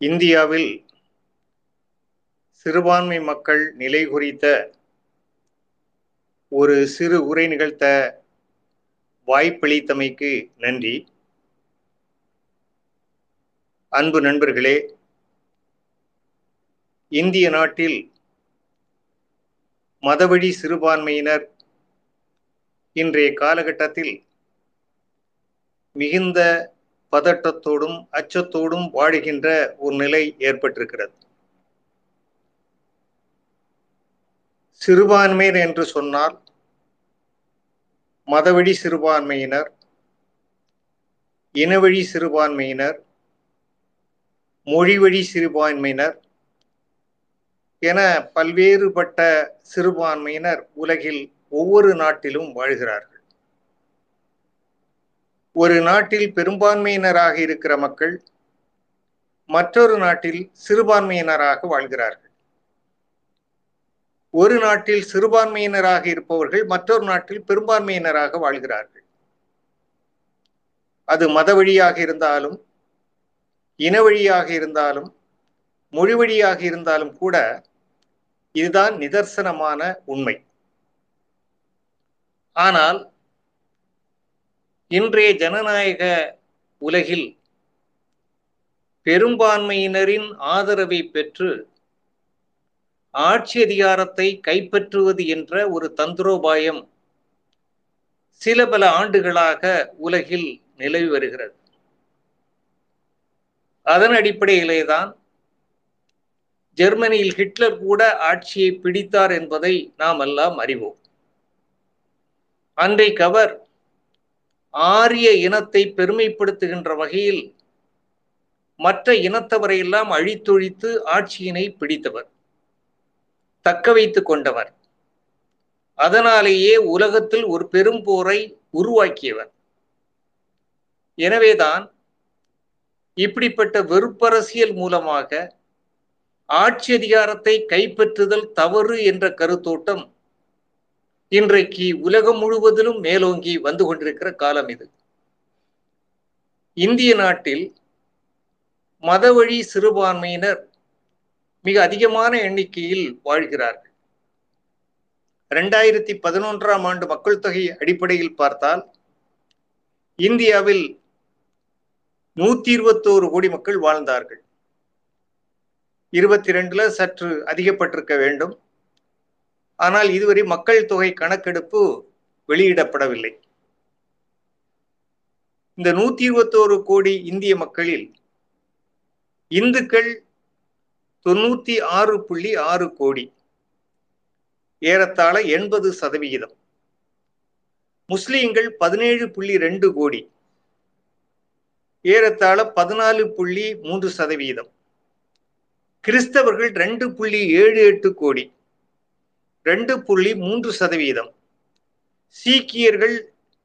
இந்தியாவில் சிறுபான்மை மக்கள் நிலை குறித்த ஒரு சிறு உரை நிகழ்த்த வாய்ப்பளித்தமைக்கு நன்றி. அன்பு நண்பர்களே இந்திய நாட்டில் மதவழி சிறுபான்மையினர் இன்றைய காலகட்டத்தில் மிகுந்த பதட்டத்தோடும் அச்சத்தோடும் வாழுகின்ற ஒரு நிலை ஏற்பட்டிருக்கிறது. சிறுபான்மையர் என்று சொன்னால் மதவழி சிறுபான்மையினர் இனவழி சிறுபான்மையினர் மொழிவழி சிறுபான்மையினர் என பல்வேறுபட்ட சிறுபான்மையினர் உலகில் ஒவ்வொரு நாட்டிலும் வாழ்கிறார்கள். ஒரு நாட்டில் பெரும்பான்மையினராக இருக்கிற மக்கள் மற்றொரு நாட்டில் சிறுபான்மையினராக வாழ்கிறார்கள். ஒரு நாட்டில் சிறுபான்மையினராக இருப்பவர்கள் மற்றொரு நாட்டில் பெரும்பான்மையினராக வாழ்கிறார்கள். அது மத வழியாக இருந்தாலும் இன வழியாக இருந்தாலும் மொழி வழியாக இருந்தாலும் கூட இதுதான் நிதர்சனமான உண்மை. ஆனால் இன்றைய ஜனநாயக உலகில் பெரும்பான்மையினரின் ஆதரவை பெற்று ஆட்சி அதிகாரத்தை கைப்பற்றுவது என்ற ஒரு தந்திரோபாயம் சில பல ஆண்டுகளாக உலகில் நிலவி வருகிறது. அதன் அடிப்படையிலே தான் ஜெர்மனியில் ஹிட்லர் கூட ஆட்சியை பிடித்தார் என்பதை நாம் எல்லாம் அறிவோம். அன்றைக்கு அவர் ஆரிய இனத்தை பெருமைப்படுத்துகின்ற வகையில் மற்ற இனத்தவரையெல்லாம் அழித்தொழித்து ஆட்சியினை பிடித்தவர் தக்க வைத்து கொண்டவர். அதனாலேயே உலகத்தில் ஒரு பெரும் போரை உருவாக்கியவர். எனவேதான் இப்படிப்பட்ட வெறுப்பரசியல் மூலமாக ஆட்சி அதிகாரத்தை கைப்பற்றுதல் தவறு என்ற கருத்தோட்டம் இன்றைக்கு உலகம் முழுவதிலும் மேலோங்கி வந்து கொண்டிருக்கிற காலம் இது. இந்திய நாட்டில் மதவழி சிறுபான்மையினர் மிக அதிகமான எண்ணிக்கையில் வாழ்கிறார்கள். இரண்டாயிரத்தி பதினொன்றாம் ஆண்டு மக்கள் தொகை அடிப்படையில் பார்த்தால் இந்தியாவில் நூத்தி இருபத்தோரு கோடி மக்கள் வாழ்ந்தார்கள். இருபத்தி ரெண்டுல சற்று அதிகப்பட்டிருக்க வேண்டும். ஆனால் இதுவரை மக்கள் தொகை கணக்கெடுப்பு வெளியிடப்படவில்லை. இந்த நூத்தி இருபத்தோரு கோடி இந்திய மக்களில் இந்துக்கள் தொண்ணூத்தி ஆறு புள்ளி ஆறு கோடி ஏறத்தாழ எண்பது சதவிகிதம். முஸ்லீம்கள் பதினேழு புள்ளி ரெண்டு கோடி ஏறத்தாழ பதினாலு புள்ளி மூன்று சதவீதம் கிறிஸ்தவர்கள் ரெண்டு புள்ளி ஏழு எட்டு கோடி ரெண்டு புள்ளி மூன்று சதவீதம். சீக்கியர்கள்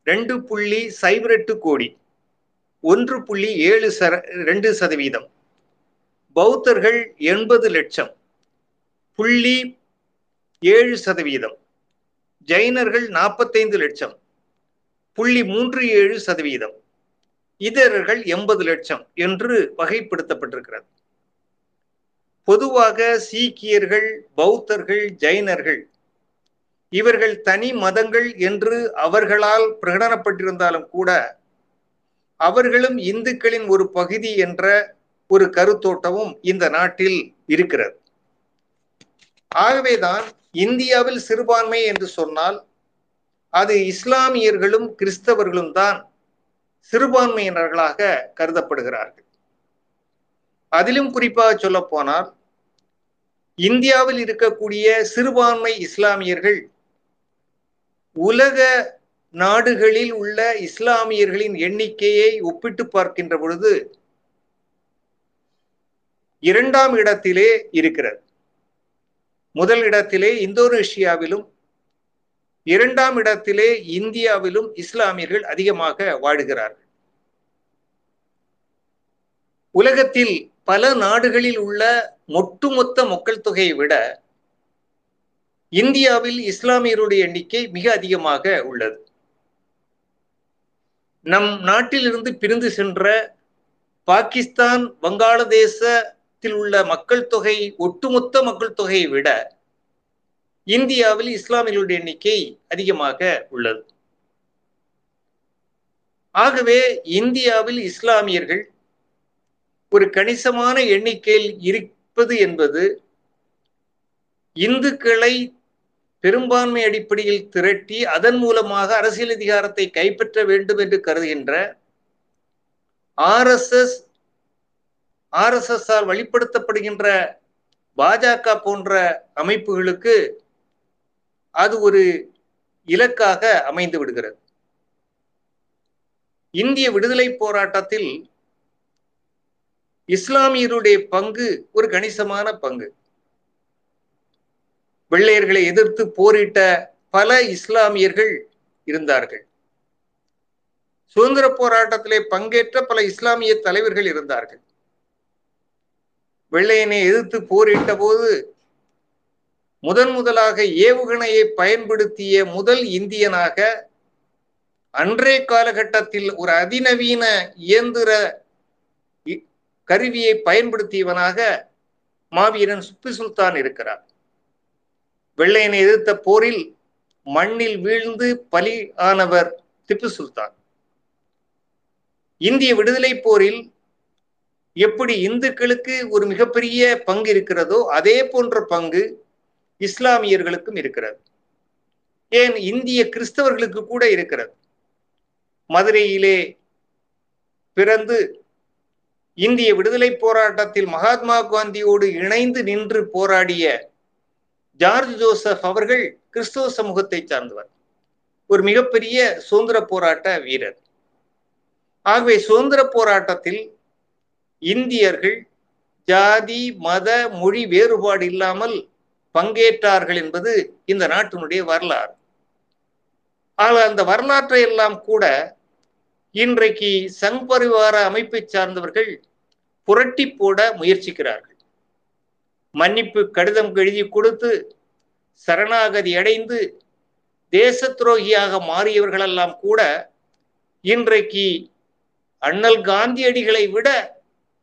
ரெண்டு புள்ளி சைபர் எட்டு கோடி ஒன்று புள்ளி ஏழு சர ரெண்டு சதவீதம். பௌத்தர்கள் எண்பது லட்சம் புள்ளி ஏழு சதவீதம். ஜைனர்கள் நாற்பத்தைந்து லட்சம் புள்ளி மூன்று ஏழு சதவீதம். இதரர்கள் எண்பது லட்சம் என்று வகைப்படுத்தப்பட்டிருக்கிறது. பொதுவாக சீக்கியர்கள் பௌத்தர்கள் ஜைனர்கள் இவர்கள் தனி மதங்கள் என்று அவர்களால் பிரகடனப்பட்டிருந்தாலும் கூட அவர்களும் இந்துக்களின் ஒரு பகுதி என்ற ஒரு கருத்தோட்டமும் இந்த நாட்டில் இருக்கிறது. ஆகவேதான் இந்தியாவில் சிறுபான்மை என்று சொன்னால் அது இஸ்லாமியர்களும் கிறிஸ்தவர்களும் தான் சிறுபான்மையினர்களாக கருதப்படுகிறார்கள். அதிலும் குறிப்பாக சொல்ல போனால் இந்தியாவில் இருக்கக்கூடிய சிறுபான்மை இஸ்லாமியர்கள் உலக நாடுகளில் உள்ள இஸ்லாமியர்களின் எண்ணிக்கையை ஒப்பிட்டு பார்க்கின்ற பொழுது இரண்டாம் இடத்திலே இருக்கிறது. முதல் இடத்திலே இந்தோனேஷியாவிலும் இரண்டாம் இடத்திலே இந்தியாவிலும் இஸ்லாமியர்கள் அதிகமாக வாழுகிறார்கள். உலகத்தில் பல நாடுகளில் உள்ள ஒட்டுமொத்த மக்கள் தொகையை விட இந்தியாவில் இஸ்லாமியருடைய எண்ணிக்கை மிக அதிகமாக உள்ளது. நம் நாட்டிலிருந்து பிரிந்து சென்ற பாகிஸ்தான் வங்காளதேசத்தில் உள்ள மக்கள் தொகை ஒட்டுமொத்த மக்கள் தொகையை விட இந்தியாவில் இஸ்லாமியர்களுடைய எண்ணிக்கை அதிகமாக உள்ளது. ஆகவே இந்தியாவில் இஸ்லாமியர்கள் ஒரு கணிசமான எண்ணிக்கையில் இருப்பது என்பது இந்துக்களை பெரும்பான்மை அடிப்படையில் திரட்டி அதன் மூலமாக அரசியல் அதிகாரத்தை கைப்பற்ற வேண்டும் என்று கருதுகின்ற ஆர்எஸ்எஸ் ஆர்எஸ்எஸ் ஆல் வழிப்படுத்தப்படுகின்ற பாஜக போன்ற அமைப்புகளுக்கு அது ஒரு இலக்காக அமைந்து விடுகிறது. இந்திய விடுதலை போராட்டத்தில் இஸ்லாமியருடைய பங்கு ஒரு கணிசமான பங்கு. வெள்ளையர்களை எதிர்த்து போரிட்ட பல இஸ்லாமியர்கள் இருந்தார்கள். சுதந்திர போராட்டத்திலே பங்கேற்ற பல இஸ்லாமிய தலைவர்கள் இருந்தார்கள். வெள்ளையனை எதிர்த்து போரிட்ட போது முதன் முதலாக ஏவுகணையை பயன்படுத்திய முதல் இந்தியனாக அன்றைய காலகட்டத்தில் ஒரு அதிநவீன இயந்திர கருவியை பயன்படுத்தியவனாக மாவீரன் சுப்பி சுல்தான் இருக்கிறார். வெள்ளையனை எதிர்த்த போரில் மண்ணில் வீழ்ந்து பலி ஆனவர் திப்பு சுல்தான். இந்திய விடுதலை போரில் எப்படி இந்துக்களுக்கு ஒரு மிகப்பெரிய பங்கு இருக்கிறதோ அதே போன்ற பங்கு இஸ்லாமியர்களுக்கும் இருக்கிறது. ஏன் இந்திய கிறிஸ்தவர்களுக்கு கூட இருக்கிறது. மதுரையிலே பிறந்து இந்திய விடுதலை போராட்டத்தில் மகாத்மா காந்தியோடு இணைந்து நின்று போராடிய ஜார்ஜ் ஜோசப் அவர்கள் கிறிஸ்தவ சமூகத்தை சார்ந்தவர். ஒரு மிகப்பெரிய சுதந்திர போராட்ட வீரர். ஆகவே சுதந்திர போராட்டத்தில் இந்தியர்கள் ஜாதி மத மொழி வேறுபாடு இல்லாமல் பங்கேற்றார்கள் என்பது இந்த நாட்டினுடைய வரலாறு. ஆனால் அந்த வரலாற்றை எல்லாம் கூட இன்றைக்கு சங் பரிவார அமைப்பை சார்ந்தவர்கள் புரட்டி போட முயற்சிக்கிறார்கள். மன்னிப்பு கடிதம் எழுதி கொடுத்து சரணாகதி அடைந்து தேச துரோகியாக மாறியவர்களெல்லாம் கூட இன்றைக்கு அண்ணல் காந்தியடிகளை விட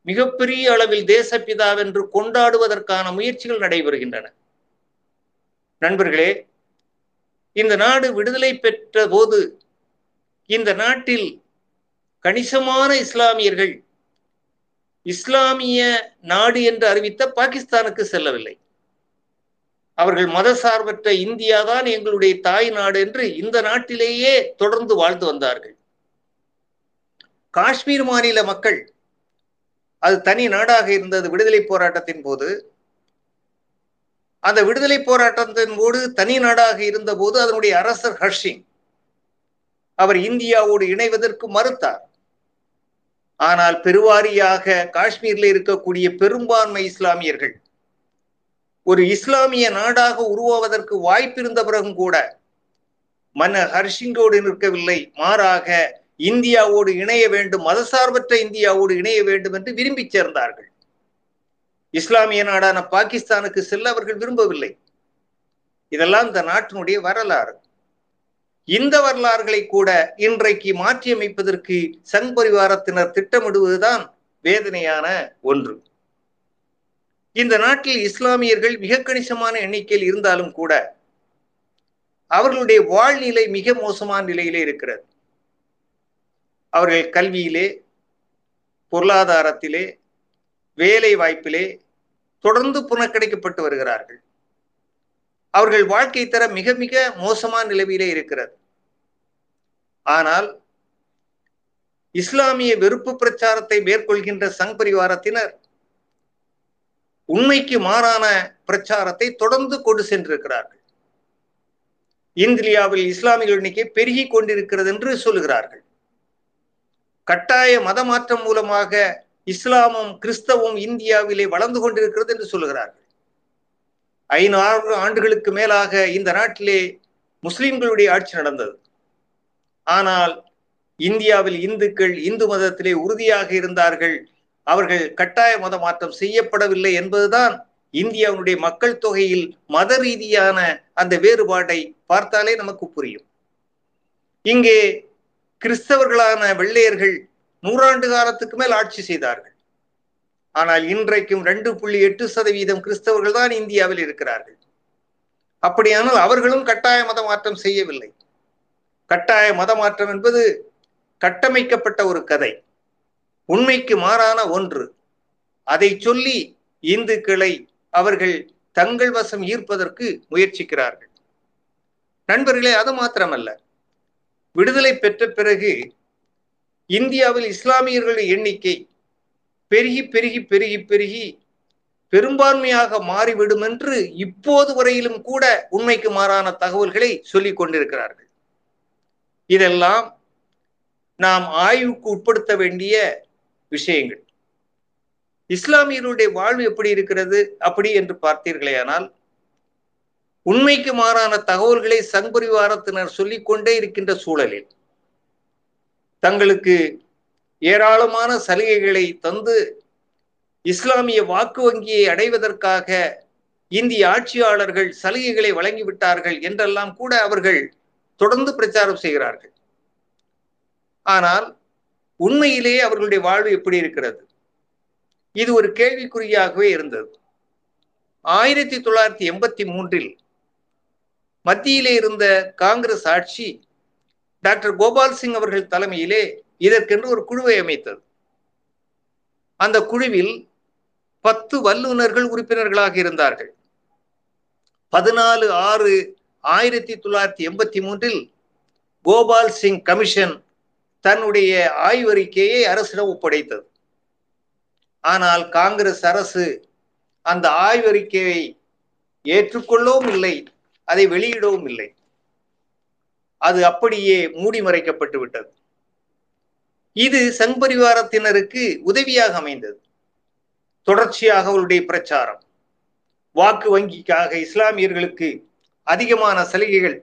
மிகப்பெரிய அளவில் தேசப்பிதாவென்று கொண்டாடுவதற்கான முயற்சிகள் நடைபெறுகின்றன. நண்பர்களே இந்த நாடு விடுதலை பெற்ற போது இந்த நாட்டில் கணிசமான இஸ்லாமியர்கள் இஸ்லாமிய நாடு என்று அறிவித்த பாகிஸ்தானுக்கு செல்லவில்லை. அவர்கள் மதசார்பற்ற இந்தியா தான் எங்களுடைய தாய் நாடு என்று இந்த நாட்டிலேயே தொடர்ந்து வாழ்ந்து வந்தார்கள். காஷ்மீர் மாநில மக்கள் அது தனி நாடாக இருந்தது விடுதலை போராட்டத்தின் போது. அந்த விடுதலை போராட்டத்தின் போது தனி நாடாக இருந்த போது அதனுடைய அரசர் ஹர்ஷிங் அவர் இந்தியாவோடு இணைவதற்கு மறுத்தார். ஆனால் பெருவாரியாக காஷ்மீரில் இருக்கக்கூடிய பெரும்பான்மை இஸ்லாமியர்கள் ஒரு இஸ்லாமிய நாடாக உருவாவதற்கு வாய்ப்பு இருந்த பிறகும் கூட மன்னர் ஹர்ஷிங்கோடு நிற்கவில்லை. மாறாக இந்தியாவோடு இணைய வேண்டும் மதசார்பற்ற இந்தியாவோடு இணைய வேண்டும் என்று விரும்பி சேர்ந்தார்கள். இஸ்லாமிய நாடான பாகிஸ்தானுக்கு செல்ல அவர்கள் விரும்பவில்லை. இதெல்லாம் இந்த நாட்டினுடைய வரலாறு. இந்த வரலாறுகளை கூட இன்றைக்கு மாற்றியமைப்பதற்கு சங் பரிவாரத்தினர் திட்டமிடுவதுதான் வேதனையான ஒன்று. இந்த நாட்டில் இஸ்லாமியர்கள் மிக கணிசமான எண்ணிக்கையில் இருந்தாலும் கூட அவர்களுடைய வாழ்நிலை மிக மோசமான நிலையிலே இருக்கிறது. அவர்கள் கல்வியிலே பொருளாதாரத்திலே வேலை வாய்ப்பிலே தொடர்ந்து புனக்கடைக்கப்பட்டு வருகிறார்கள். அவர்கள் வாழ்க்கை தர மிக மிக மோசமான நிலவிலே இருக்கிறது. ஆனால் இஸ்லாமிய வெறுப்பு பிரச்சாரத்தை மேற்கொள்கின்ற சங் பரிவாரத்தினர் உண்மைக்கு மாறான பிரச்சாரத்தை தொடர்ந்து கொண்டு சென்றிருக்கிறார்கள். இந்தியாவில் இஸ்லாமியர்கள் எண்ணிக்கை பெருகி கொண்டிருக்கிறது என்று சொல்லுகிறார்கள். கட்டாய மத மாற்றம் மூலமாக இஸ்லாமும் கிறிஸ்தவம் இந்தியாவிலே வளர்ந்து கொண்டிருக்கிறது என்று சொல்லுகிறார்கள். ஐநூறு ஆண்டுகளுக்கு மேலாக இந்த நாட்டிலே முஸ்லிம்களுடைய ஆட்சி நடந்தது. ஆனால் இந்தியாவில் இந்துக்கள் இந்து மதத்திலே உறுதியாக இருந்தார்கள். அவர்கள் கட்டாய மத மாற்றம் செய்யப்படவில்லை என்பதுதான் இந்தியாவுடைய மக்கள் தொகையில் மத ரீதியான அந்த வேறுபாட்டை பார்த்தாலே நமக்கு புரியும். இங்கே கிறிஸ்தவர்களான வெள்ளையர்கள் நூறாண்டு காலத்துக்கு மேல் ஆட்சி செய்தார்கள். ஆனால் இன்றைக்கும் ரெண்டு புள்ளி எட்டு சதவீதம் கிறிஸ்தவர்கள் தான் இந்தியாவில் இருக்கிறார்கள். அப்படியானால் அவர்களும் கட்டாய மத மாற்றம் செய்யவில்லை. கட்டாய மத மாற்றம் என்பது கட்டமைக்கப்பட்ட ஒரு கதை. உண்மைக்கு மாறான ஒன்று. அதை சொல்லி இந்துக்களை அவர்கள் தங்கள் வசம் ஈர்ப்பதற்கு முயற்சிக்கிறார்கள். நண்பர்களே அது மாத்திரமல்ல. விடுதலை பெற்ற பிறகு இந்தியாவில் இஸ்லாமியர்களின் எண்ணிக்கை பெருகி பெருகி பெருகி பெருகி பெரும்பான்மையாக மாறிவிடும் என்று இப்போது வரையிலும் கூட உண்மைக்கு மாறான தகவல்களை சொல்லிக் கொண்டிருக்கிறார்கள். இதெல்லாம் நாம் ஆய்வுக்கு உட்படுத்த வேண்டிய விஷயங்கள். இஸ்லாமியர்களுடைய வாழ்வு எப்படி இருக்கிறது அப்படி என்று பார்த்தீர்களேயானால் உண்மைக்கு மாறான தகவல்களை சங்பரிவாரத்தினர் சொல்லிக்கொண்டே இருக்கின்ற சூழலில் தங்களுக்கு ஏராளமான சலுகைகளை தந்து இஸ்லாமிய வாக்கு வங்கியை அடைவதற்காக இந்திய ஆட்சியாளர்கள் சலுகைகளை வழங்கிவிட்டார்கள் என்றெல்லாம் கூட அவர்கள் தொடர்ந்து பிரச்சாரம் செய்கிறார்கள். ஆனால் உண்மையிலேயே அவர்களுடைய வாழ்வு எப்படி இருக்கிறது? இது ஒரு கேள்விக்குறியாகவே இருந்தது. ஆயிரத்தி தொள்ளாயிரத்தி எண்பத்தி மூன்றில் மத்தியிலே இருந்த காங்கிரஸ் ஆட்சி டாக்டர் கோபால் சிங் அவர்கள் தலைமையிலே இதற்கென்று ஒரு குழுவை அமைத்தது. அந்த குழுவில் பத்து வல்லுநர்கள் உறுப்பினர்களாக இருந்தார்கள். பதினாலு ஆறு ஆயிரத்தி தொள்ளாயிரத்தி எண்பத்தி மூன்றில் கோபால் சிங் கமிஷன் தன்னுடைய ஆய்வறிக்கையை அரசிடம் ஒப்படைத்தது. ஆனால் காங்கிரஸ் அரசு அந்த ஆய்வறிக்கையை ஏற்றுக்கொள்ளவும் இல்லை அதை வெளியிடவும் இல்லை. அது அப்படியே மூடி மறைக்கப்பட்டு விட்டது. இது சங்பரிவாரத்தினருக்கு உதவியாக அமைந்தது. தொடர்ச்சியாக அவருடைய பிரச்சாரம் வாக்கு வங்கிக்காக இஸ்லாமியர்களுக்கு அதிகமான சலுகைகள்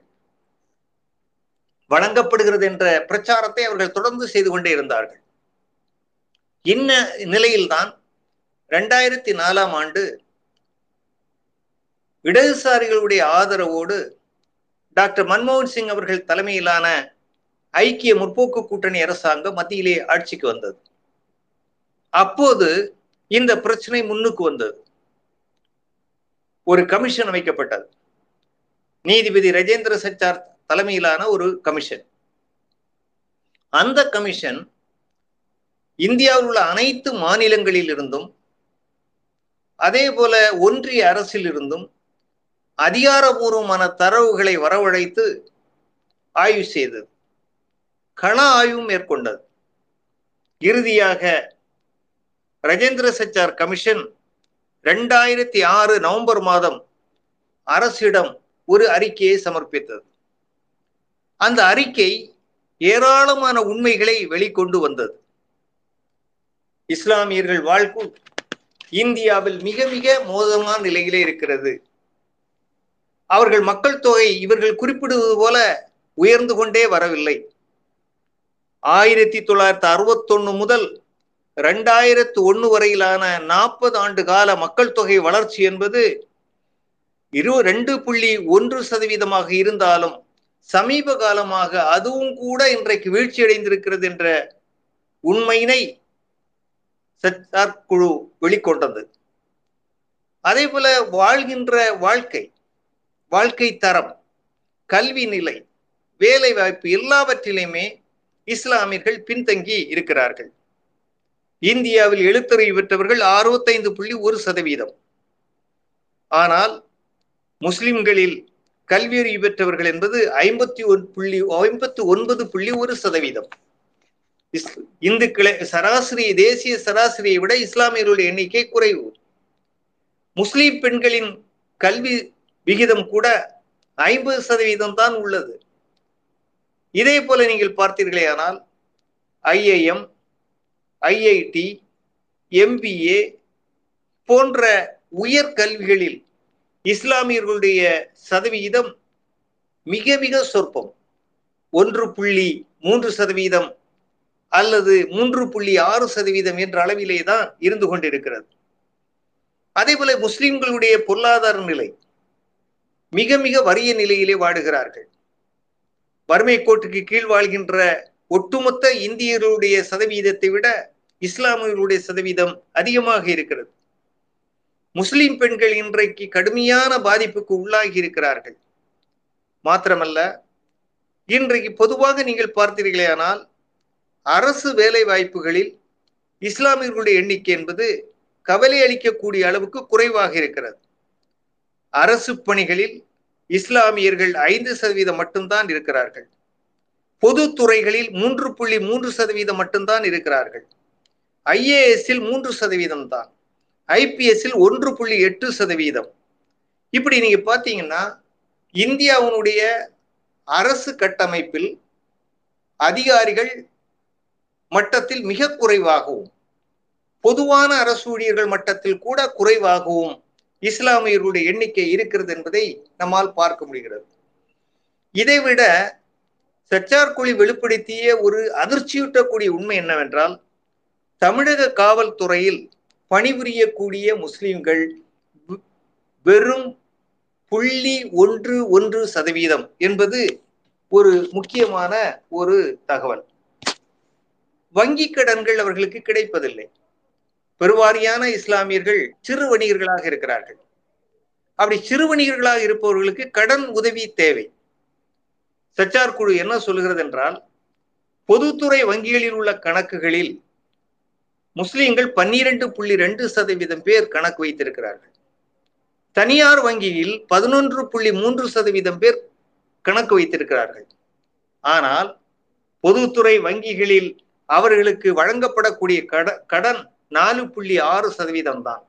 வழங்கப்படுகிறது என்ற பிரச்சாரத்தை அவர்கள் தொடர்ந்து செய்து கொண்டே இருந்தார்கள். இன்ன நிலையில்தான் ரெண்டாயிரத்தி நாலாம் ஆண்டு இடதுசாரிகளுடைய ஆதரவோடு டாக்டர் மன்மோகன் சிங் அவர்கள் தலைமையிலான ஐக்கிய முற்போக்கு கூட்டணி அரசாங்கம் மத்தியிலே ஆட்சிக்கு வந்தது. அப்போது இந்த பிரச்சனை முன்னுக்கு வந்தது. ஒரு கமிஷன் அமைக்கப்பட்டது. நீதிபதி ரஜேந்திர சச்சார் தலைமையிலான ஒரு கமிஷன் அந்த கமிஷன் இந்தியாவில் உள்ள அனைத்து மாநிலங்களில் இருந்தும் அதே போல ஒன்றிய அரசிலிருந்தும் அதிகாரபூர்வமான தரவுகளை வரவழைத்து ஆய்வு செய்தது. கள ஆய்வு மேற்கொண்டது. இறுதியாக ரஜேந்திர சச்சார் கமிஷன் ரெண்டாயிரத்தி ஆறு நவம்பர் மாதம் அரசிடம் ஒரு அறிக்கையை சமர்ப்பித்தது. அந்த அறிக்கை ஏராளமான உண்மைகளை வெளிக்கொண்டு வந்தது. இஸ்லாமியர்கள் வாழ்க்கை இந்தியாவில் மிக மிக மோசமான நிலையிலே இருக்கிறது. அவர்கள் மக்கள் தொகை இவர்கள் குறிப்பிடுவது போல உயர்ந்து கொண்டே வரவில்லை. ஆயிரத்தி தொள்ளாயிரத்தி அறுபத்தொன்னு முதல் ரெண்டாயிரத்து ஒன்னு வரையிலான நாற்பது ஆண்டு கால மக்கள் தொகை வளர்ச்சி என்பது இரு ரெண்டு புள்ளி ஒன்று சதவீதமாக இருந்தாலும் சமீப காலமாக அதுவும் கூட இன்றைக்கு வீழ்ச்சியடைந்திருக்கிறது என்ற உண்மையினை சச்சார் குழு வெளிக்கொண்டது. அதே போல வாழ்கின்ற வாழ்க்கை வாழ்க்கை தரம் கல்வி நிலை வேலை வாய்ப்பு எல்லாவற்றிலுமே இஸ்லாமியர்கள் பின்தங்கி இருக்கிறார்கள். இந்தியாவில் எழுத்தறிவு பெற்றவர்கள் அறுபத்தைந்து புள்ளி ஒரு சதவீதம். ஆனால் முஸ்லிம்களில் கல்வியறிவு பெற்றவர்கள் என்பது ஐம்பத்தி ஒன் புள்ளி ஐம்பத்தி ஒன்பது புள்ளி ஒரு சதவீதம். இந்துக்களை சராசரி தேசிய சராசரியை விட இஸ்லாமியர்களுடைய எண்ணிக்கை குறைவு. முஸ்லிம் பெண்களின் கல்வி விகிதம் கூட ஐம்பது சதவீதம் தான் உள்ளது. இதே போல நீங்கள் பார்த்தீர்களே ஆனால் ஐஐஎம் ஐஐடி எம்பிஏ போன்ற உயர் கல்விகளில் இஸ்லாமியர்களுடைய சதவிகிதம் மிக மிக சொற்பம். ஒன்று புள்ளி மூன்று சதவீதம் அல்லது மூன்று புள்ளி ஆறு சதவீதம் என்ற அளவிலே தான் இருந்து கொண்டிருக்கிறது. அதே போல முஸ்லிம்களுடைய பொருளாதார நிலை மிக மிக வறிய நிலையிலே வாடுகிறார்கள். வறுமை கோட்டுக்கு கீழ் வாழ்கின்ற ஒட்டுமொத்த இந்தியர்களுடைய சதவீதத்தை விட இஸ்லாமியர்களுடைய சதவீதம் அதிகமாக இருக்கிறது. முஸ்லிம் பெண்கள் இன்றைக்கு கடுமையான பாதிப்புக்கு உள்ளாகி இருக்கிறார்கள். மாத்திரமல்ல இன்றைக்கு பொதுவாக நீங்கள் பார்த்தீர்களேயானால் அரசு வேலை வாய்ப்புகளில் இஸ்லாமியர்களுடைய எண்ணிக்கை என்பது கவலை அளிக்கக்கூடிய அளவுக்கு குறைவாக இருக்கிறது. அரசு பணிகளில் இஸ்லாமியர்கள் ஐந்து சதவீதம் மட்டும்தான் இருக்கிறார்கள். பொது துறைகளில் மூன்று புள்ளி மூன்று சதவீதம் மட்டும்தான் இருக்கிறார்கள். ஐஏஎஸ்ஸில் மூன்று சதவீதம் தான் ஐபிஎஸ்ஸில் ஒன்று புள்ளி எட்டு சதவீதம். இப்படி நீங்க பார்த்தீங்கன்னா இந்தியாவினுடைய அரசு கட்டமைப்பில் அதிகாரிகள் மட்டத்தில் மிக குறைவாகவும் பொதுவான அரசு ஊழியர்கள் மட்டத்தில் கூட குறைவாகவும் இஸ்லாமியர்களுடைய எண்ணிக்கை இருக்கிறது என்பதை நம்மால் பார்க்க முடிகிறது. இதைவிட சச்சார்குழி வெளிப்படுத்திய ஒரு அதிர்ச்சியூட்டக்கூடிய உண்மை என்னவென்றால் தமிழக காவல்துறையில் பணிபுரியக்கூடிய முஸ்லிம்கள் வெறும் புள்ளி ஒன்று ஒன்று சதவீதம் என்பது ஒரு முக்கியமான ஒரு தகவல். வங்கி கடன்கள் அவர்களுக்கு கிடைப்பதில்லை. பெருவாரியான இஸ்லாமியர்கள் சிறு வணிகர்களாக இருக்கிறார்கள். அப்படி சிறு வணிகர்களாக இருப்பவர்களுக்கு கடன் உதவி தேவை. சச்சார் குழு என்ன சொல்கிறது என்றால் பொதுத்துறை வங்கிகளில் உள்ள கணக்குகளில் முஸ்லிம்கள் பன்னிரண்டு புள்ளி ரெண்டு சதவீதம் பேர் கணக்கு வைத்திருக்கிறார்கள். தனியார் வங்கியில் பதினொன்று புள்ளி மூன்று சதவீதம் பேர் கணக்கு வைத்திருக்கிறார்கள். ஆனால் பொதுத்துறை வங்கிகளில் அவர்களுக்கு வழங்கப்படக்கூடிய கட கடன் நாலு புள்ளி ஆறு சதவீதம் தான்.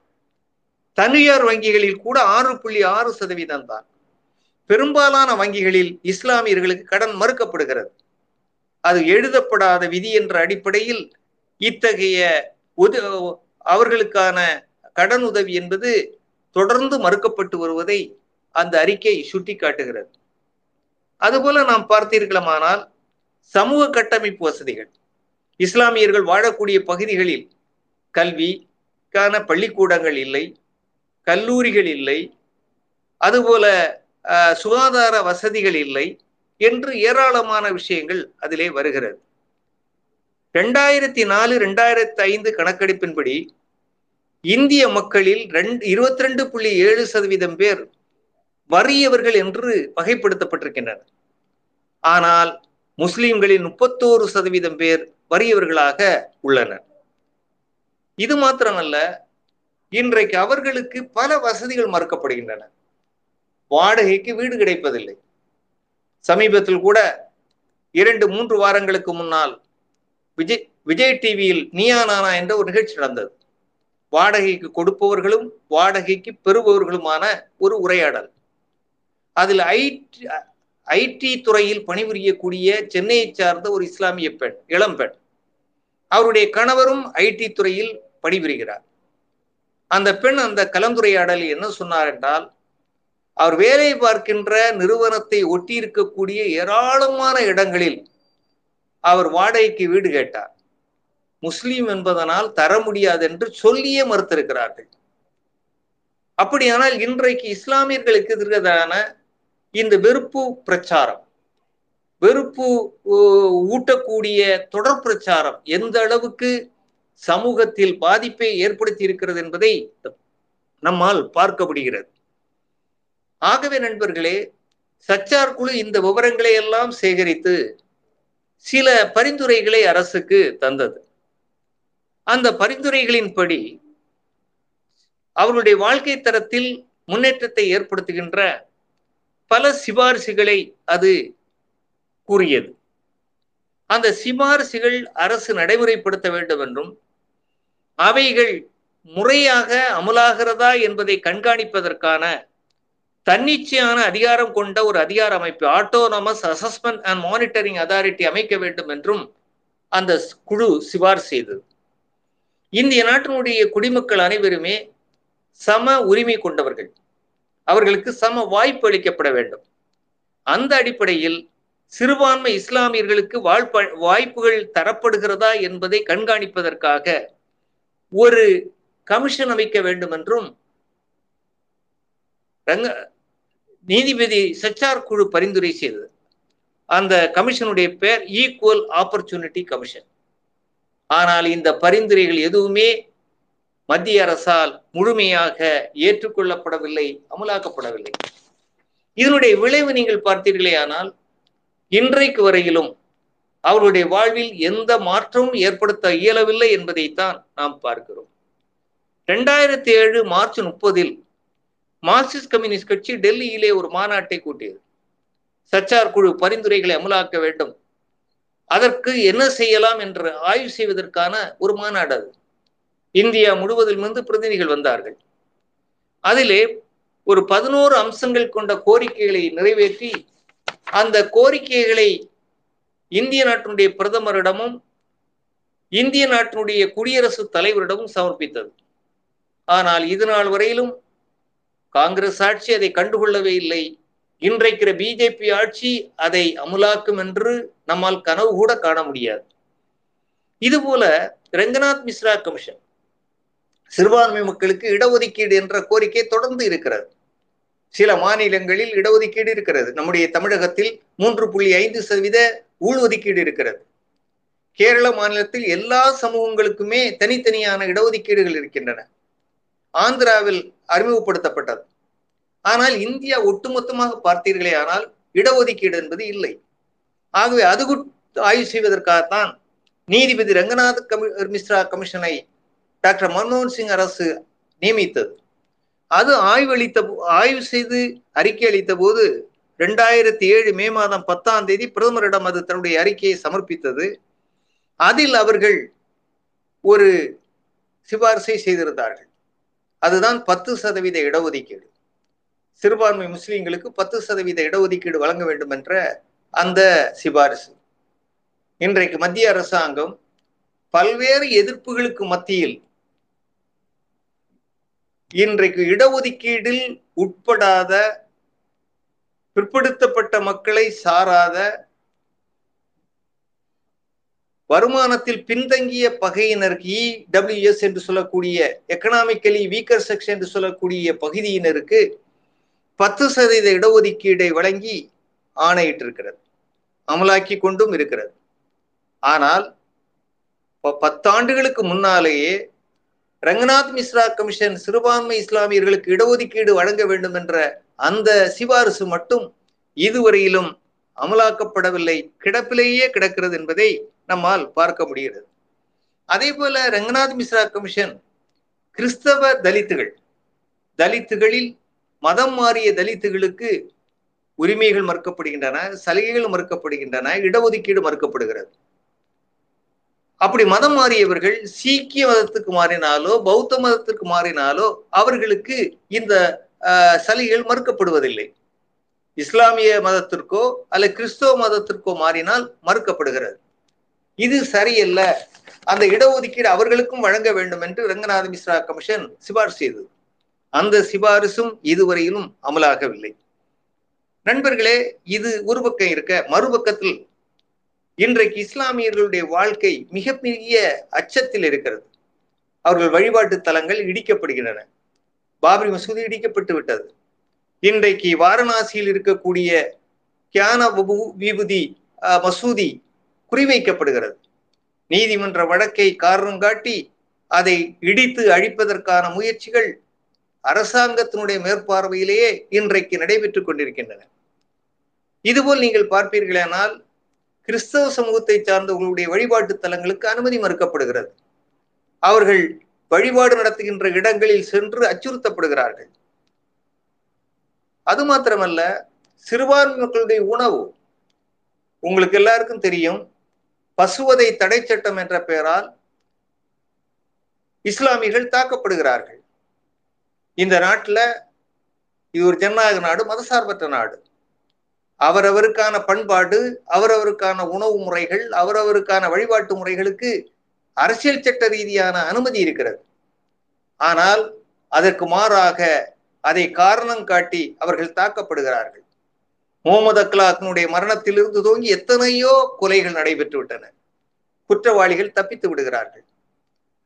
தனியார் வங்கிகளில் கூட ஆறு புள்ளி ஆறு சதவீதம் தான். பெரும்பாலான வங்கிகளில் இஸ்லாமியர்களுக்கு கடன் மறுக்கப்படுகிறது. அது எழுதப்படாத விதி என்ற அடிப்படையில் இத்தகைய உத அவர்களுக்கான கடன் உதவி என்பது தொடர்ந்து மறுக்கப்பட்டு வருவதை அந்த அறிக்கை சுட்டி காட்டுகிறது அதுபோல நாம் பார்த்தீர்களானால் சமூக கட்டமைப்பு வசதிகள். இஸ்லாமியர்கள் வாழக்கூடிய பகுதிகளில் கல்விக்கான பள்ளிக்கூடங்கள் இல்லை கல்லூரிகள் இல்லை அதுபோல சுகாதார வசதிகள் இல்லை என்று ஏராளமான விஷயங்கள் அதிலே வருகிறது. ரெண்டாயிரத்தி நாலு ரெண்டாயிரத்தி ஐந்து கணக்கெடுப்பின்படி இந்திய மக்களில் ரெண்டு இருபத்தி ரெண்டு புள்ளி ஏழு சதவீதம் பேர் வறியவர்கள் என்று வகைப்படுத்தப்பட்டிருக்கின்றனர். ஆனால் முஸ்லிம்களில் முப்பத்தோரு சதவீதம் பேர் வறியவர்களாக உள்ளனர். இது மாத்திரமல்ல இன்றைக்கு அவர்களுக்கு பல வசதிகள் மறுக்கப்படுகின்றன. வாடகைக்கு வீடு கிடைப்பதில்லை. சமீபத்தில் கூட இரண்டு மூன்று வாரங்களுக்கு முன்னால் விஜய் விஜய் டிவியில் நீயா நானா என்ற ஒரு நிகழ்ச்சி நடந்தது. வாடகைக்கு கொடுப்பவர்களும் வாடகைக்கு பெறுபவர்களுமான ஒரு உரையாடல். அதில் ஐடி ஐடி துறையில் பணிபுரியக்கூடிய சென்னையை சார்ந்த ஒரு இஸ்லாமிய பெண் இளம்பெண் அவருடைய கணவரும் ஐடி துறையில் பணிபுரிகிறார். அந்த பெண் அந்த கலந்துரையாடலில் என்ன சொன்னார் என்றால் அவர் வேலை பார்க்கின்ற நிறுவனத்தை ஒட்டி இருக்கக்கூடிய ஏராளமான இடங்களில் அவர் வாடகைக்கு வீடு கேட்டார். முஸ்லீம் என்பதனால் தர முடியாது என்று சொல்லியே மறுத்திருக்கிறார்கள். அப்படியானால் இன்றைக்கு இஸ்லாமியர்களுக்கு எதிரான இந்த வெறுப்பு பிரச்சாரம் வெறுப்பு ஊட்டக்கூடிய தொடர் பிரச்சாரம் எந்த அளவுக்கு சமூகத்தில் பாதிப்பை ஏற்படுத்தி இருக்கிறது என்பதை நம்மால் பார்க்க முடிகிறது ஆகவே நண்பர்களே சச்சார் குழு இந்த விவரங்களை எல்லாம் சேகரித்து சில பரிந்துரைகளை அரசுக்கு தந்தது. அந்த பரிந்துரைகளின்படி அவர்களுடைய வாழ்க்கை தரத்தில் முன்னேற்றத்தை ஏற்படுத்துகின்ற பல சிபாரிசுகளை அது கூறியது. அந்த சிபாரிசுகள் அரசு நடைமுறைப்படுத்த வேண்டும் என்றும் அவைகள் முறையாக அமலாகிறதா என்பதை கண்காணிப்பதற்கான தன்னிச்சையான அதிகாரம் கொண்ட ஒரு அதிகார அமைப்பு autonomous assessment and monitoring authority அமைக்க வேண்டும் என்றும் அந்த குழு சிபார் செய்தது. இந்திய நாட்டினுடைய குடிமக்கள் அனைவருமே சம உரிமை கொண்டவர்கள். அவர்களுக்கு சம வாய்ப்பு அளிக்கப்பட வேண்டும். அந்த அடிப்படையில் சிறுபான்மை இஸ்லாமியர்களுக்கு வாழ்ப்ப வாய்ப்புகள் தரப்படுகிறதா என்பதை கண்காணிப்பதற்காக ஒரு கமிஷன் அமைக்க வேண்டும் என்றும் ரங்க நீதிபதி சச்சார் குழு பரிந்துரை செய்தது. அந்த கமிஷனுடைய பெயர் ஈக்குவல் ஆப்பர்ச்சுனிட்டி கமிஷன் ஆனால் இந்த பரிந்துரைகள் எதுவுமே மத்திய அரசால் முழுமையாக ஏற்றுக்கொள்ளப்படவில்லை அமலாக்கப்படவில்லை. இதனுடைய விளைவு நீங்கள் பார்த்தீர்களே ஆனால் இன்றைக்கு வரையிலும் அவருடைய வாழ்வில் எந்த மாற்றமும் ஏற்படுத்த இயலவில்லை என்பதைத்தான் நாம் பார்க்கிறோம். ரெண்டாயிரத்தி ஏழு மார்ச் முப்பதில் மார்க்சிஸ்ட் கம்யூனிஸ்ட் கட்சி டெல்லியிலே ஒரு மாநாட்டை கூட்டியது. சச்சார் குழு பரிந்துரைகளை அமலாக்க வேண்டும். அதற்கு என்ன செய்யலாம் என்று ஆய்வு செய்வதற்கான ஒரு மாநாடு அது. இந்தியா முழுவதிலிருந்து பிரதிநிதிகள் வந்தார்கள். அதிலே ஒரு பதினோரு அம்சங்கள் கொண்ட கோரிக்கைகளை நிறைவேற்றி அந்த கோரிக்கைகளை இந்திய நாட்டினுடைய பிரதமரிடமும் இந்திய நாட்டினுடைய குடியரசு தலைவரிடமும் சமர்ப்பித்தது. ஆனால் இது நாள் வரையிலும் காங்கிரஸ் ஆட்சி அதை கண்டுகொள்ளவே இல்லை. இன்றைக்கிற பிஜேபி ஆட்சி அதை அமுலாக்கும் என்று நம்மால் கனவு கூட காண முடியாது. இதுபோல ரங்கநாத் மிஸ்ரா கமிஷன் சிறுபான்மை மக்களுக்கு இடஒதுக்கீடு என்ற கோரிக்கை தொடர்ந்து இருக்கிறது. சில மாநிலங்களில் இடஒதுக்கீடு இருக்கிறது. நம்முடைய தமிழகத்தில் மூன்று புள்ளி ஐந்து சதவீத உள்ஒதுக்கீடு இருக்கிறது. கேரள மாநிலத்தில் எல்லா சமூகங்களுக்குமே தனித்தனியான இடஒதுக்கீடுகள் இருக்கின்றன. ஆந்திராவில் அறிமுகப்படுத்தப்பட்டது. ஆனால் இந்தியா ஒட்டுமொத்தமாக பார்த்தீர்களே ஆனால் இடஒதுக்கீடு என்பது இல்லை. ஆகவே அது ஆய்வு செய்வதற்காகத்தான் நீதிபதி ரங்கநாத் கமி மிஸ்ரா கமிஷனை டாக்டர் மன்மோகன் சிங் அரசு நியமித்தது. அது ஆய்வு அளித்த ஆய்வு செய்து அறிக்கை அளித்த போது ரெண்டாயிரத்தி ஏழு மே மாதம் பத்தாம் தேதி பிரதமரிடம் அது தன்னுடைய அறிக்கையை சமர்ப்பித்தது. அதில் அவர்கள் ஒரு சிபாரிசை செய்திருந்தார்கள். அதுதான் பத்து சதவீத இடஒதுக்கீடு. சிறுபான்மை முஸ்லீம்களுக்கு பத்து சதவீத இடஒதுக்கீடு வழங்க வேண்டும் என்ற அந்த சிபாரிசு. இன்றைக்கு மத்திய அரசாங்கம் பல்வேறு எதிர்ப்புகளுக்கு மத்தியில் இன்றைக்கு இடஒதுக்கீடில் உட்படாத பிற்படுத்தப்பட்ட மக்களை சாராத வருமானத்தில் பின்தங்கிய பகையினருக்கு இடபிள்யூஎஸ் என்று சொல்லக்கூடிய எக்கனாமிக்கலி வீக்கர் செக்ஷன் என்று சொல்லக்கூடிய பகுதியினருக்கு பத்து சதவீத இடஒதுக்கீடை வழங்கி ஆணையிட்டிருக்கிறது. அமலாக்கி கொண்டும் இருக்கிறது. ஆனால் பத்தாண்டுகளுக்கு முன்னாலேயே ரங்கநாத் மிஸ்ரா கமிஷன் சிறுபான்மை இஸ்லாமியர்களுக்கு இடஒதுக்கீடு வழங்க வேண்டும் என்ற அந்த சிபாரிசு மட்டும் இதுவரையிலும் அமலாக்கப்படவில்லை. கிடப்பிலேயே கிடக்கிறது என்பதை நம்மால் பார்க்க முடிகிறது. அதே போல ரங்கநாத் மிஸ்ரா கமிஷன் கிறிஸ்தவ தலித்துகள் தலித்துகளில் மதம் மாறிய தலித்துகளுக்கு உரிமைகள் மறுக்கப்படுகின்றன சலுகைகள் மறுக்கப்படுகின்றன இடஒதுக்கீடு மறுக்கப்படுகிறது. அப்படி மதம் மாறியவர்கள் சீக்கிய மதத்துக்கு மாறினாலோ பௌத்த மதத்திற்கு மாறினாலோ அவர்களுக்கு இந்த சலுகைகள் மறுக்கப்படுவதில்லை. இஸ்லாமிய மதத்திற்கோ அல்ல கிறிஸ்தவ மதத்திற்கோ மாறினால் மறுக்கப்படுகிறது. இது சரியல்ல. அந்த இடஒதுக்கீடு அவர்களுக்கும் வழங்க வேண்டும் என்று ரங்கநாத மிஸ்ரா கமிஷன் சிபாரிசு செய்தது. அந்த சிபாரிசும் இதுவரையிலும் அமலாகவில்லை. நண்பர்களே இது ஒரு பக்கம் இருக்க மறுபக்கத்தில் இன்றைக்கு இஸ்லாமியர்களுடைய வாழ்க்கை மிகப்பெரிய அச்சத்தில் இருக்கிறது. அவர்கள் வழிபாட்டு தலங்கள் இடிக்கப்படுகின்றன. பாபரி மசூதி இடிக்கப்பட்டு விட்டது. இன்றைக்கு வாரணாசியில் இருக்கக்கூடிய கியான விபூதி மசூதி குறிவைக்கப்படுகிறது. நீதிமன்ற வழக்கை காரணம் காட்டி அதை இடித்து அழிப்பதற்கான முயற்சிகள் அரசாங்கத்தினுடைய மேற்பார்வையிலேயே இன்றைக்கு நடைபெற்றுக் கொண்டிருக்கின்றன. இதுபோல் நீங்கள் பார்ப்பீர்களானால் கிறிஸ்தவ சமூகத்தை சார்ந்தவர்களுடைய வழிபாட்டு தலங்களுக்கு அனுமதி மறுக்கப்படுகிறது. அவர்கள் வழிபாடு நடத்துகின்ற இடங்களில் சென்று அச்சுறுத்தப்படுகிறார்கள். அது மாத்திரமல்ல சிறுபான்மை மக்களுடைய உணவு. உங்களுக்கு எல்லாருக்கும் தெரியும் பசுவதை தடை சட்டம் என்ற பெயரால் இஸ்லாமியர்கள் தாக்கப்படுகிறார்கள். இந்த நாட்டில் இது ஒரு ஜனநாயக நாடு மதசார்பற்ற நாடு. அவரவருக்கான பண்பாடு அவரவருக்கான உணவு முறைகள் அவரவருக்கான வழிபாட்டு முறைகளுக்கு அரசியல் சட்ட ரீதியான அனுமதி இருக்கிறது. ஆனால் அதற்கு மாறாக அதை காரணம் காட்டி அவர்கள் தாக்கப்படுகிறார்கள். முகமது அக்லாக்னுடைய மரணத்திலிருந்து துவங்கி எத்தனையோ கொலைகள் நடைபெற்று விட்டன குற்றவாளிகள் தப்பித்து விடுகிறார்கள்.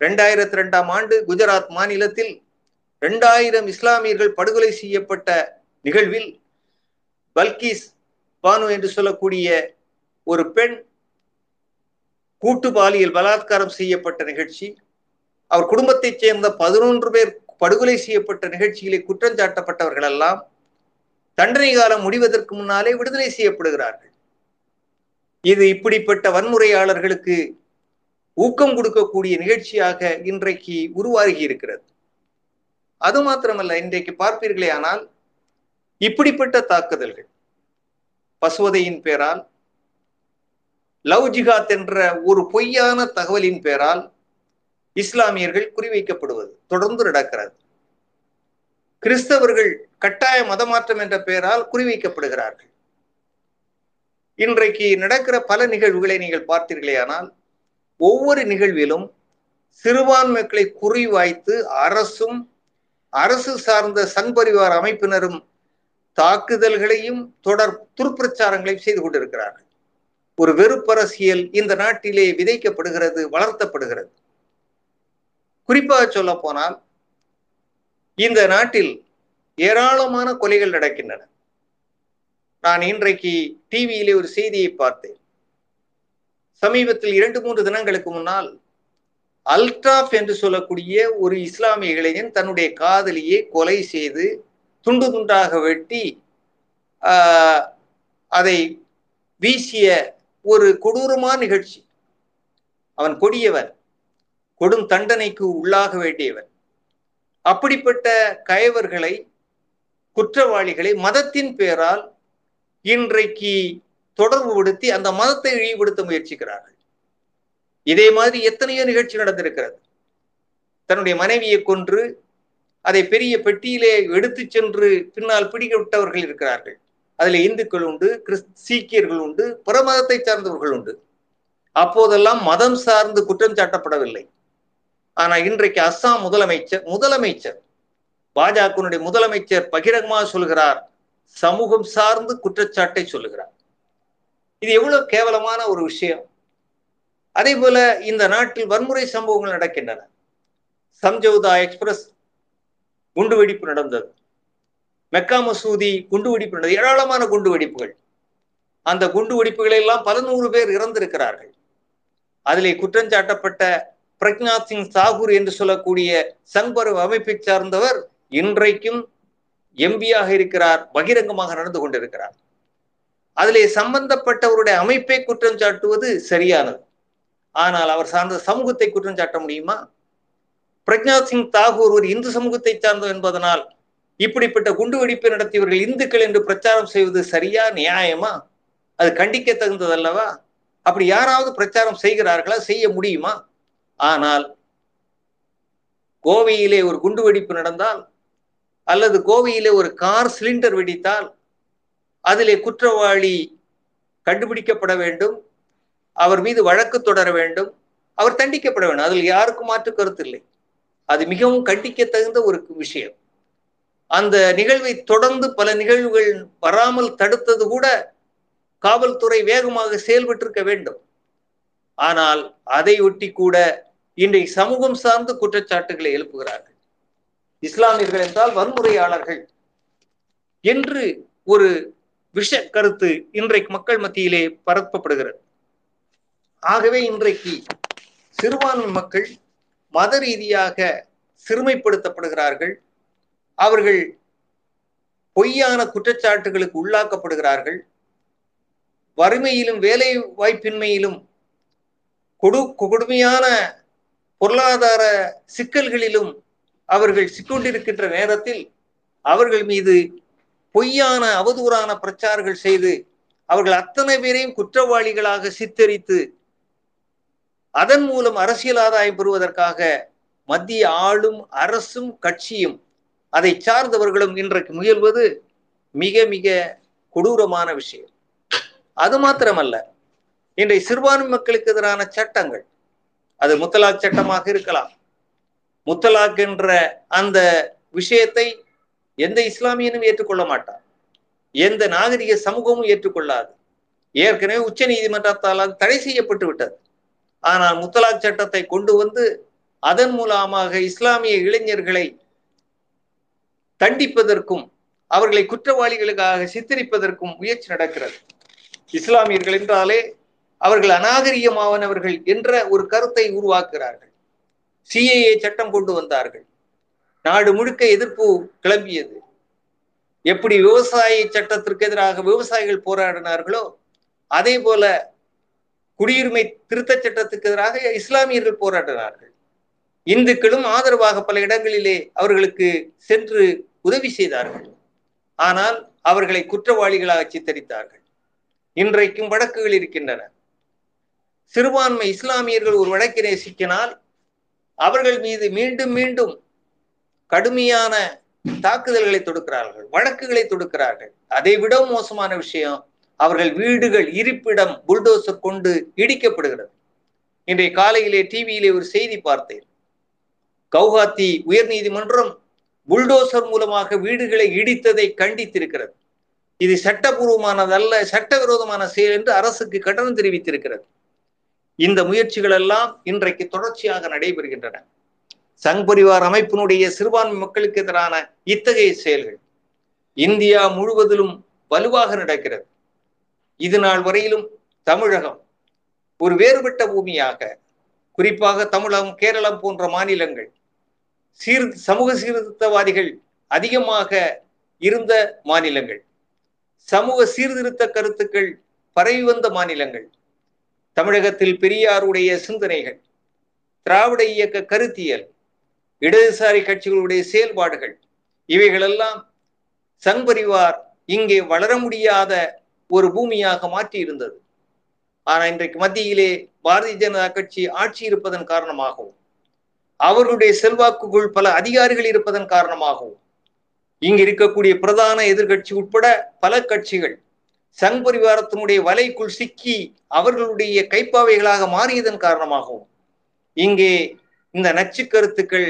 இரண்டாயிரத்தி ரெண்டாம் ஆண்டு குஜராத் மாநிலத்தில் இரண்டாயிரம் இஸ்லாமியர்கள் படுகொலை செய்யப்பட்ட நிகழ்வில் பல்கிஸ் பானு என்று சொல்லக்கூடிய ஒரு பெண் கூட்டு பாலியல் பலாத்காரம் செய்யப்பட்ட நிகழ்ச்சி. அவர் குடும்பத்தைச் சேர்ந்த பதினொன்று பேர் படுகொலை செய்யப்பட்ட நிகழ்ச்சியிலே குற்றஞ்சாட்டப்பட்டவர்கள் எல்லாம் தண்டனை காலம் முடிவதற்கு முன்னாலே விடுதலை செய்யப்படுகிறார்கள். இது இப்படிப்பட்ட வன்முறையாளர்களுக்கு ஊக்கம் கொடுக்கக்கூடிய நிகழ்ச்சியாக இன்றைக்கு உருவாகி இருக்கிறது அது மாத்திரமல்ல இன்றைக்கு பார்ப்பீர்களே ஆனால் இப்படிப்பட்ட தாக்குதல்கள் பசுவதையின் பேரால் லவ் ஜிகாத் என்ற ஒரு பொய்யான தகவலின் பேரால் இஸ்லாமியர்கள் குறிவைக்கப்படுவது தொடர்ந்து நடக்கிறது. கிறிஸ்தவர்கள் கட்டாய மதமாற்றம் என்ற பெயரால் குறிவைக்கப்படுகிறார்கள். இன்றைக்கு நடக்கிற பல நிகழ்வுகளை நீங்கள் பார்த்தீர்களே ஆனால் ஒவ்வொரு நிகழ்விலும் சிறுபான்மைகளை குறிவாய்த்து அரசும் அரசு சார்ந்த சன்பரிவார் அமைப்பினரும் தாக்குதல்களையும் தொடர் துர்ப்பிரச்சாரங்களையும் செய்து கொண்டிருக்கிறார்கள். ஒரு வெறுப்பரசியல் இந்த நாட்டிலே விதைக்கப்படுகிறது வளர்த்தப்படுகிறது. குறிப்பாக சொல்ல போனால் இந்த நாட்டில் ஏராளமான கொலைகள் நடக்கின்றன. நான் இன்றைக்கு டிவியிலே ஒரு செய்தியை பார்த்தேன். சமீபத்தில் இரண்டு மூன்று தினங்களுக்கு முன்னால் அல்ட்ராஃப் என்று சொல்லக்கூடிய ஒரு இஸ்லாமிய இளைஞன் தன்னுடைய காதலியை கொலை செய்து துண்டு துண்டாக வெட்டி அதை வீசிய ஒரு கொடூரமான நிகழ்ச்சி. அவன் கொடியவன் கொடும் தண்டனைக்கு உள்ளாக வேண்டியவன். அப்படிப்பட்ட கயவர்களை குற்றவாளிகளை மதத்தின் பேரால் இன்றைக்கு தொடர்புபடுத்தி அந்த மதத்தை இழிவுபடுத்த முயற்சிக்கிறார்கள். இதே மாதிரி எத்தனையோ நிகழ்ச்சி நடந்திருக்கிறது. தன்னுடைய மனைவியை கொன்று அதை பெரிய பெட்டியிலே எடுத்து சென்று பின்னால் பிடிக்கப்பட்டவர்கள் இருக்கிறார்கள். அதில் இந்துக்கள் உண்டு கிறிஸ் சீக்கியர்கள் உண்டு பிற மதத்தை சார்ந்தவர்கள் உண்டு. அப்போதெல்லாம் மதம் சார்ந்து குற்றம் சாட்டப்படவில்லை. ஆனா இன்றைக்கு அஸ்ஸாம் முதலமைச்சர் முதலமைச்சர் பாஜகனுடைய முதலமைச்சர் பகிரங்கமாக சொல்கிறார் சமூகம் சார்ந்து குற்றச்சாட்டை சொல்லுகிறார். இது எவ்வளவு கேவலமான ஒரு விஷயம். அதே போல இந்த நாட்டில் வன்முறை சம்பவங்கள் நடக்கின்றன. சம்ஜௌதா எக்ஸ்பிரஸ் குண்டுவெடிப்பு நடந்தது. மெக்கா மசூதி குண்டுவெடிப்பு நடந்தது. ஏராளமான குண்டு வெடிப்புகள் அந்த குண்டு வெடிப்புகளை எல்லாம் பல நூறு பேர் இறந்திருக்கிறார்கள். அதிலே குற்றஞ்சாட்டப்பட்ட பிரக்நாத் சிங் தாகூர் என்று சொல்லக்கூடிய சங்பர்வ் அமைப்பை சார்ந்தவர் இன்றைக்கும் எம்பியாக இருக்கிறார் பகிரங்கமாக நடந்து கொண்டிருக்கிறார். அதிலே சம்பந்தப்பட்டவருடைய அமைப்பை குற்றம் சாட்டுவது சரியானது. ஆனால் அவர் சார்ந்த சமூகத்தை குற்றம் சாட்ட முடியுமா? பிரக்நாத் சிங் தாகூர் ஒரு இந்து சமூகத்தை சார்ந்தவர் என்பதனால் இப்படிப்பட்ட குண்டுவெடிப்பை நடத்தியவர்கள் இந்துக்கள் என்று பிரச்சாரம் செய்வது சரியா நியாயமா? அது கண்டிக்க தகுந்ததல்லவா அப்படி யாராவது பிரச்சாரம் செய்கிறார்களா? செய்ய முடியுமா? ஆனால் கோவையிலே ஒரு குண்டு வெடிப்பு நடந்தால் அல்லது கோவையிலே ஒரு கார் சிலிண்டர் வெடித்தால் அதிலே குற்றவாளி கண்டுபிடிக்கப்பட வேண்டும் அவர் மீது வழக்கு தொடர வேண்டும் அவர் தண்டிக்கப்பட வேண்டும். அதில் யாருக்கும் மாற்று கருத்து இல்லை அது மிகவும் கண்டிக்க தகுந்த ஒரு விஷயம். அந்த நிகழ்வை தொடர்ந்து பல நிகழ்வுகள் வராமல் தடுத்தது கூட காவல்துறை வேகமாக செயல்பட்டிருக்க வேண்டும். ஆனால் அதை ஒட்டி கூட இன்றைக்கு சமூகம் சார்ந்த குற்றச்சாட்டுகளை எழுப்புகிறார்கள். இஸ்லாமியர்கள் என்றால் வன்முறையாளர்கள் என்று ஒரு விஷ கருத்து இன்றைக்கு மக்கள் மத்தியிலே பரப்பப்படுகிறது. ஆகவே இன்றைக்கு சிறுபான்மை மக்கள் மத ரீதியாக சிறுமைப்படுத்தப்படுகிறார்கள். அவர்கள் பொய்யான குற்றச்சாட்டுகளுக்கு உள்ளாக்கப்படுகிறார்கள். வறுமையிலும் வேலை வாய்ப்பின்மையிலும் கொடு கொடுமையான பொருளாதார சிக்கல்களிலும் அவர்கள் சிக்கொண்டிருக்கின்ற நேரத்தில் அவர்கள் மீது பொய்யான அவதூறான பிரச்சாரங்கள் செய்து அவர்கள் அத்தனை பேரையும் குற்றவாளிகளாக சித்தரித்து அதன் மூலம் அரசியல் ஆதாயம் பெறுவதற்காக மத்திய ஆளும் அரசும் கட்சியும் அதை சார்ந்தவர்களும் இன்றைக்கு முயல்வது மிக மிக கொடூரமான விஷயம். அது மாத்திரமல்ல. இன்றைய சிறுபான்மை மக்களுக்கு எதிரான சட்டங்கள் அது முத்தலாக் சட்டமாக இருக்கலாம். முத்தலாக் என்ற அந்த விஷயத்தை எந்த இஸ்லாமியனும் ஏற்றுக்கொள்ள மாட்டார் எந்த நாகரிக சமூகமும் ஏற்றுக்கொள்ளாது. ஏற்கனவே உச்ச நீதிமன்றத்தால் அது தடை செய்யப்பட்டு விட்டது. ஆனால் முத்தலாக் சட்டத்தை கொண்டு வந்து அதன் மூலமாக இஸ்லாமிய இளைஞர்களை தண்டிப்பதற்கும் அவர்களை குற்றவாளிகளுக்காக சித்தரிப்பதற்கும் முயற்சி நடக்கிறது. இஸ்லாமியர்கள் என்றாலே அவர்கள் அநாகரிகமானவர்கள் என்ற ஒரு கருத்தை உருவாக்குகிறார்கள். சிஏஏ சட்டம் கொண்டு வந்தார்கள். நாடு முழுக்க எதிர்ப்பு கிளம்பியது. எப்படி விவசாய சட்டத்திற்கு எதிராக விவசாயிகள் போராடினார்களோ அதே போல குடியுரிமை திருத்த சட்டத்துக்கு எதிராக இஸ்லாமியர்கள் போராடினார்கள். இந்துக்களும் ஆதரவாக பல இடங்களிலே அவர்களுக்கு சென்று உதவி செய்தார்கள். ஆனால் அவர்களை குற்றவாளிகளாக சித்தரித்தார்கள். இன்றைக்கும் வழக்குகள் இருக்கின்றன. சிறுபான்மை இஸ்லாமியர்கள் ஒரு வழக்கினை சிக்கினால் அவர்கள் மீது மீண்டும் மீண்டும் கடுமையான தாக்குதல்களை தொடுக்கிறார்கள் வழக்குகளை தொடுக்கிறார்கள். அதை விட மோசமான விஷயம் அவர்கள் வீடுகள் இருப்பிடம் புல்டோசர் கொண்டு இடிக்கப்படுகிறது. இன்றைய காலையிலே டிவியிலே ஒரு செய்தி பார்த்தேன். கவுஹாத்தி உயர் நீதிமன்றம் புல்டோசர் மூலமாக வீடுகளை இடித்ததை கண்டித்திருக்கிறது. இது சட்டபூர்வமானதல்ல சட்டவிரோதமான செயல் என்று அரசுக்கு கட்டணம் தெரிவித்திருக்கிறது. இந்த முயற்சிகள் எல்லாம் இன்றைக்கு தொடர்ச்சியாக நடைபெறுகின்றன. சங் பரிவார் அமைப்பினுடைய சிறுபான்மை மக்களுக்கு எதிரான இத்தகைய செயல்கள் இந்தியா முழுவதிலும் வலுவாக நடக்கிறது. இது நாள் வரையிலும் தமிழகம் ஒரு வேறுபட்ட பூமியாக குறிப்பாக தமிழகம் கேரளம் போன்ற மாநிலங்கள் சீர் சமூக சீர்திருத்தவாதிகள் அதிகமாக இருந்த மாநிலங்கள் சமூக சீர்திருத்த கருத்துக்கள் பரவி வந்த மாநிலங்கள் தமிழகத்தில் பெரியாருடைய சிந்தனைகள் திராவிட இயக்க கருத்தியல் இடதுசாரி கட்சிகளுடைய செயல்பாடுகள் இவைகளெல்லாம் சங் பரிவார் இங்கே வளர முடியாத ஒரு பூமியாக மாற்றி இருந்தது இன்றைக்கு மத்தியிலே பாரதிய ஜனதா கட்சி ஆட்சி இருப்பதன் காரணமாகவும் அவர்களுடைய செல்வாக்குக்குள் பல அதிகாரிகள் இருப்பதன் காரணமாகவும் இங்கு இருக்கக்கூடிய பிரதான எதிர்கட்சி உட்பட பல கட்சிகள் சங் பரிவாரத்தினுடைய வலைக்குள் சிக்கி அவர்களுடைய கைப்பாவைகளாக மாறியதன் காரணமாகவும் இங்கே இந்த நச்சு கருத்துக்கள்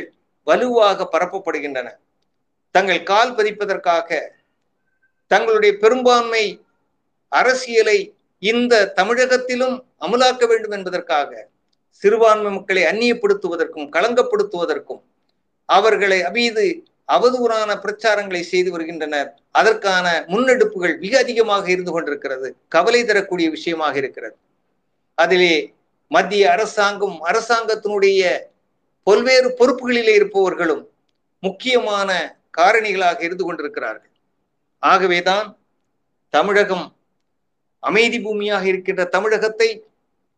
வலுவாக பரப்பப்படுகின்றன. தங்கள் கால் பதிப்பதற்காக தங்களுடைய பெரும்பான்மை அரசியலை இந்த தமிழகத்திலும் அமலாக்க வேண்டும் என்பதற்காக சிறுபான்மை மக்களை அந்நியப்படுத்துவதற்கும் களங்கப்படுத்துவதற்கும் அவர்களை அமீது அவதூறான பிரச்சாரங்களை செய்து வருகின்றனர் அதற்கான முன்னெடுப்புகள் மிக அதிகமாக இருந்து கொண்டிருக்கிறது. கவலை தரக்கூடிய விஷயமாக இருக்கிறது. அதிலே மத்திய அரசாங்கம் அரசாங்கத்தினுடைய பல்வேறு பொறுப்புகளிலே இருப்பவர்களும் முக்கியமான காரணிகளாக இருந்து கொண்டிருக்கிறார்கள். ஆகவேதான் தமிழகம் அமைதி பூமியாக இருக்கின்ற தமிழகத்தை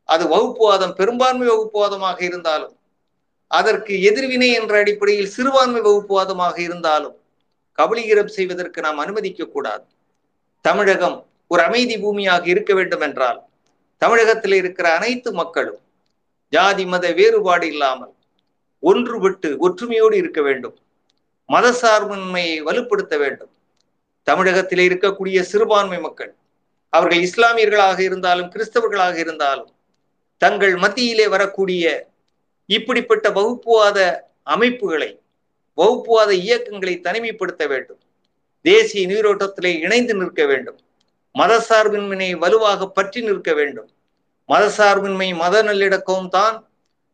அது வகுப்புவாதம் பெரும்பான்மை வகுப்புவாதமாக இருந்தாலும் அதற்கு எதிர்வினை என்ற அடிப்படையில் சிறுபான்மை வகுப்புவாதமாக இருந்தாலும் கபலீகரம் செய்வதற்கு நாம் அனுமதிக்க கூடாது. தமிழகம் ஒரு அமைதி பூமியாக இருக்க வேண்டும் என்றால் தமிழகத்தில் இருக்கிற அனைத்து மக்களும் ஜாதி மத வேறுபாடு இல்லாமல் ஒன்றுபட்டு ஒற்றுமையோடு இருக்க வேண்டும். மதசார்பின்மையை வலுப்படுத்த வேண்டும். தமிழகத்தில் இருக்கக்கூடிய சிறுபான்மை மக்கள் அவர்கள் இஸ்லாமியர்களாக இருந்தாலும் கிறிஸ்தவர்களாக இருந்தாலும் தங்கள் மத்தியிலே வரக்கூடிய இப்படிப்பட்ட வகுப்புவாத அமைப்புகளை வகுப்புவாத இயக்கங்களை தனிமைப்படுத்த வேண்டும். தேசிய நீரோட்டத்திலே இணைந்து நிற்க வேண்டும். மதசார்பின்மையை வலுவாக பற்றி நிற்க வேண்டும். மதசார்பின்மை மத நல்லிணக்கமும் தான்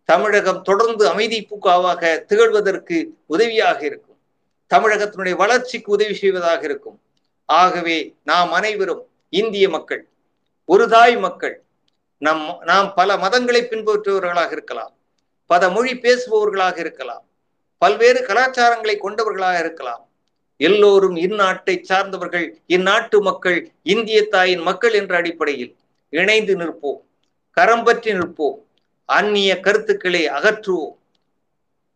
தமிழகம் தொடர்ந்து அமைதி பூக்காவாக திகழ்வதற்கு உதவியாக இருக்கும். தமிழகத்தினுடைய வளர்ச்சிக்கு உதவி செய்வதாக இருக்கும். ஆகவே நாம் அனைவரும் இந்திய மக்கள் ஒரு தாய் மக்கள் நம் நாம் பல மதங்களை பின்பற்றுபவர்களாக இருக்கலாம். பல மொழி பேசுபவர்களாக இருக்கலாம். பல்வேறு கலாச்சாரங்களை கொண்டவர்களாக இருக்கலாம். எல்லோரும் இந்நாட்டை சார்ந்தவர்கள் இந்நாட்டு மக்கள் இந்திய தாயின் மக்கள் என்ற அடிப்படையில் இணைந்து நிற்போம். கரம் பற்றி நிற்போம். அந்நிய கருத்துக்களை அகற்றுவோம்.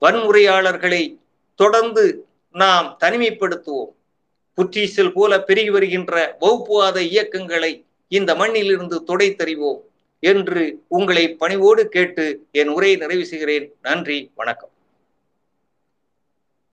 வன்முறையாளர்களை தொடர்ந்து நாம் தனிமைப்படுத்துவோம். புற்றீசல் போல பெருகி வருகின்ற வகுப்புவாத இயக்கங்களை இந்த மண்ணிலிருந்து தொடை தறிவோம் என்று உங்களை பணிவோடு கேட்டு என் உரையை நிறைவு செய்கிறேன். நன்றி வணக்கம்.